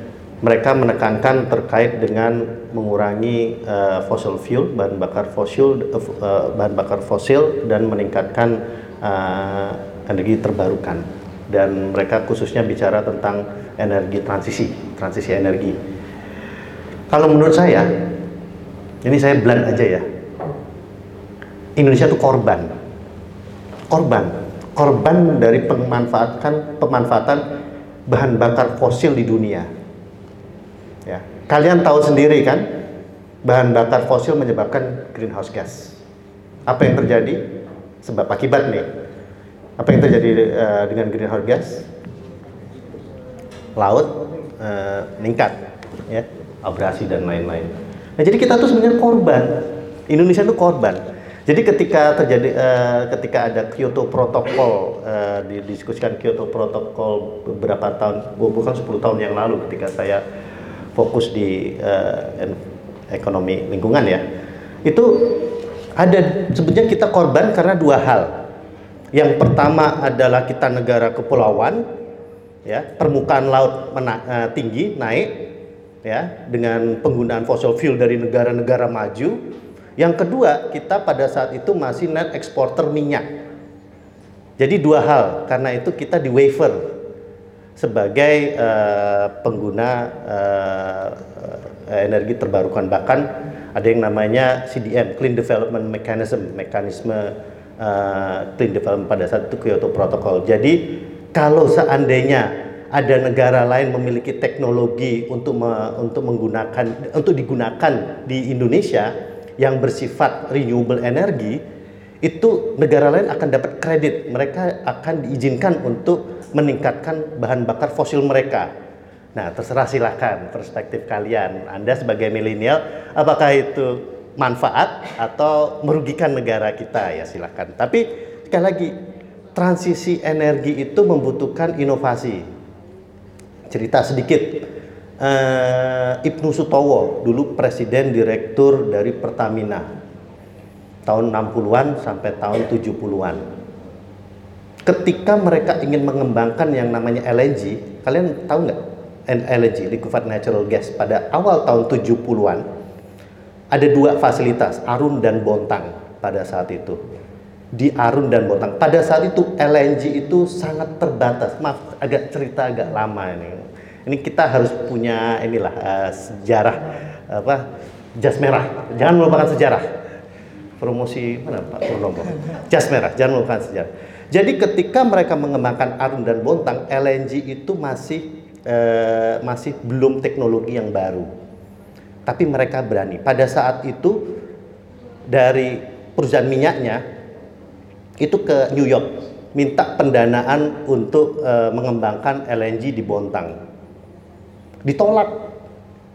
mereka menekankan terkait dengan mengurangi uh, fossil fuel bahan bakar fosil uh, bahan bakar fosil dan meningkatkan uh, energi terbarukan. Dan mereka khususnya bicara tentang energi transisi transisi energi. Kalau menurut saya ini saya blunt aja ya. Indonesia itu korban. Korban. Korban dari pemanfaatan pemanfaatan bahan bakar fosil di dunia. Kalian tahu sendiri kan, bahan bakar fosil menyebabkan greenhouse gas. Apa yang terjadi? Sebab akibat nih. Apa yang terjadi uh, dengan greenhouse gas? Laut uh, meningkat, ya, abrasi dan lain-lain. Nah, jadi kita tuh sebenarnya korban. Indonesia itu korban. Jadi ketika terjadi uh, ketika ada Kyoto Protocol uh, didiskusikan Kyoto Protocol beberapa tahun bukan 10 tahun yang lalu ketika saya fokus di uh, ekonomi lingkungan ya. Itu ada sebetulnya kita korban karena dua hal. Yang pertama adalah kita negara kepulauan ya permukaan laut mena, uh, tinggi naik ya dengan penggunaan fossil fuel dari negara-negara maju. Yang kedua kita pada saat itu masih net eksporter minyak. Jadi dua hal karena itu kita di waiver sebagai uh, pengguna uh, energi terbarukan. Bahkan ada yang namanya CDM Clean Development Mechanism mekanisme uh, clean development pada saat itu Kyoto Protocol. Jadi kalau seandainya ada negara lain memiliki teknologi untuk me, untuk menggunakan untuk digunakan di Indonesia yang bersifat renewable energi itu negara lain akan dapat kredit. Mereka akan diizinkan untuk meningkatkan bahan bakar fosil mereka. Nah, terserah silakan perspektif kalian. Anda sebagai milenial, apakah itu manfaat atau merugikan negara kita ya silakan. Tapi sekali lagi, transisi energi itu membutuhkan inovasi. Cerita sedikit, uh, Ibnu Sutowo dulu presiden direktur dari Pertamina tahun 60-an sampai tahun 70-an ketika mereka ingin mengembangkan yang namanya LNG, kalian tahu nggak LNG, liquefied natural gas, pada awal tahun 70-an, ada dua fasilitas, Arun dan Bontang pada saat itu. Di Arun dan Bontang. Pada saat itu LNG itu sangat terbatas. Maaf, agak cerita agak lama ini. Ini kita harus punya inilah uh, sejarah apa jas merah. Jangan melupakan sejarah. Promosi mana Pak Purnomo? Jas merah, jangan melupakan sejarah jadi ketika mereka mengembangkan Arun dan Bontang, LNG itu masih eh, masih belum teknologi yang baru. Tapi mereka berani. Pada saat itu dari perusahaan minyaknya itu ke New York minta pendanaan untuk eh, mengembangkan LNG di Bontang. Ditolak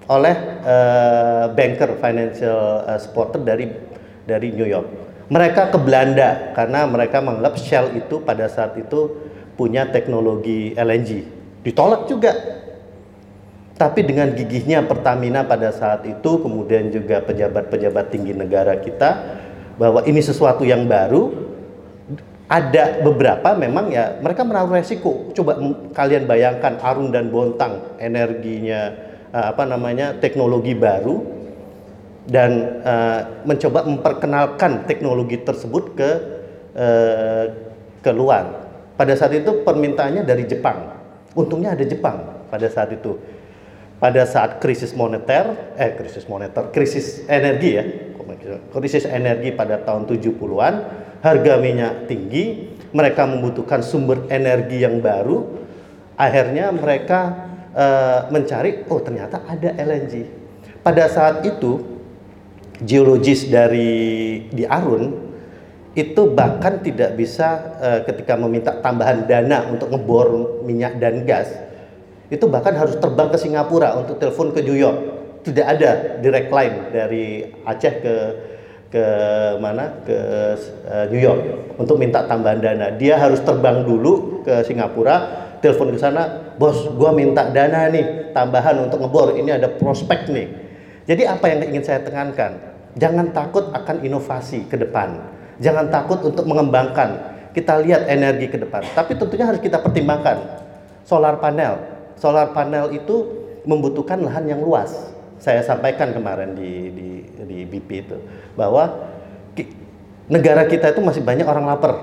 oleh eh, banker financial eh, supporter dari dari New York mereka ke Belanda karena mereka menganggap Shell itu pada saat itu punya teknologi LNG. Ditolak juga. Tapi dengan gigihnya Pertamina pada saat itu, kemudian juga pejabat-pejabat tinggi negara kita, bahwa ini sesuatu yang baru, ada beberapa memang ya mereka menaruh resiko. Coba kalian bayangkan Arun dan Bontang energinya eh, apa namanya teknologi baru dan uh, mencoba memperkenalkan teknologi tersebut ke uh, ke luar. Pada saat itu permintaannya dari Jepang. Untungnya ada Jepang pada saat itu. Pada saat krisis moneter, eh krisis moneter, krisis energi ya. Krisis energi pada tahun 70-an, harga minyak tinggi, mereka membutuhkan sumber energi yang baru. Akhirnya mereka uh, mencari, oh ternyata ada LNG. Pada saat itu geologis dari di Arun itu bahkan tidak bisa uh, ketika meminta tambahan dana untuk ngebor minyak dan gas itu bahkan harus terbang ke Singapura untuk telepon ke New York tidak ada direct line dari Aceh ke ke mana ke eh, New York untuk minta tambahan dana. Dia harus terbang dulu ke Singapura, telepon ke sana, bos, gua minta dana nih tambahan untuk ngebor. Ini ada prospek nih. Jadi apa yang ingin saya tekankan? Jangan takut akan inovasi ke depan. Jangan takut untuk mengembangkan. Kita lihat energi ke depan. Tapi tentunya harus kita pertimbangkan. Solar panel. Solar panel itu membutuhkan lahan yang luas. Saya sampaikan kemarin di di, di BP itu bahwa negara kita itu masih banyak orang lapar.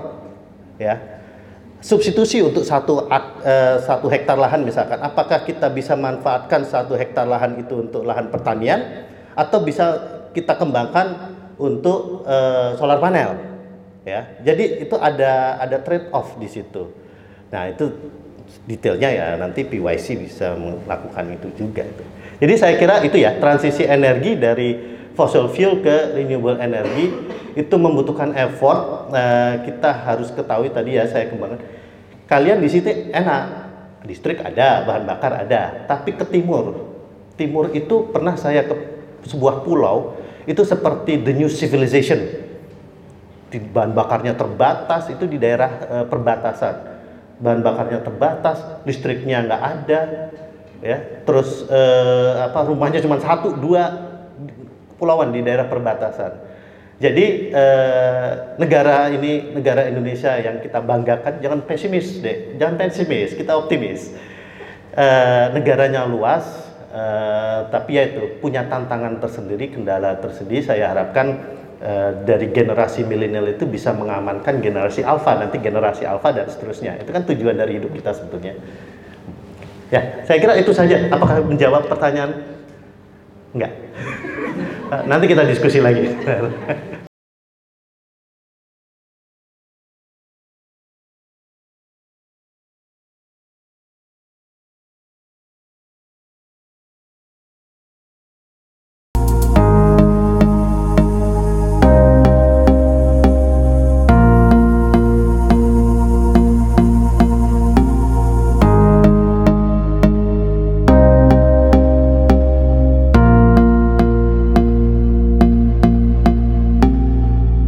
Ya. Substitusi untuk satu eh, satu hektar lahan misalkan, apakah kita bisa manfaatkan satu hektar lahan itu untuk lahan pertanian atau bisa kita kembangkan untuk eh, solar panel? Ya, jadi itu ada ada trade off di situ. Nah itu detailnya ya nanti PYC bisa melakukan itu juga. Jadi saya kira itu ya transisi energi dari fossil fuel ke renewable energy itu membutuhkan effort. Nah, kita harus ketahui tadi ya saya kembangkan. Kalian di situ enak, listrik ada, bahan bakar ada, tapi ke timur, timur itu pernah saya ke sebuah pulau itu seperti the new civilization. Di bahan bakarnya terbatas itu di daerah eh, perbatasan. Bahan bakarnya terbatas listriknya nggak ada ya. Terus eh, apa rumahnya cuma satu dua pulauan di daerah perbatasan. Jadi eh, negara ini negara Indonesia yang kita banggakan jangan pesimis deh jangan pesimis kita optimis. Eh, negaranya luas eh, tapi ya itu punya tantangan tersendiri kendala tersendiri. Saya harapkan eh, dari generasi milenial itu bisa mengamankan generasi alfa nanti generasi alfa dan seterusnya. Itu kan tujuan dari hidup kita sebetulnya. Ya saya kira itu saja. Apakah menjawab pertanyaan? Enggak nanti kita diskusi lagi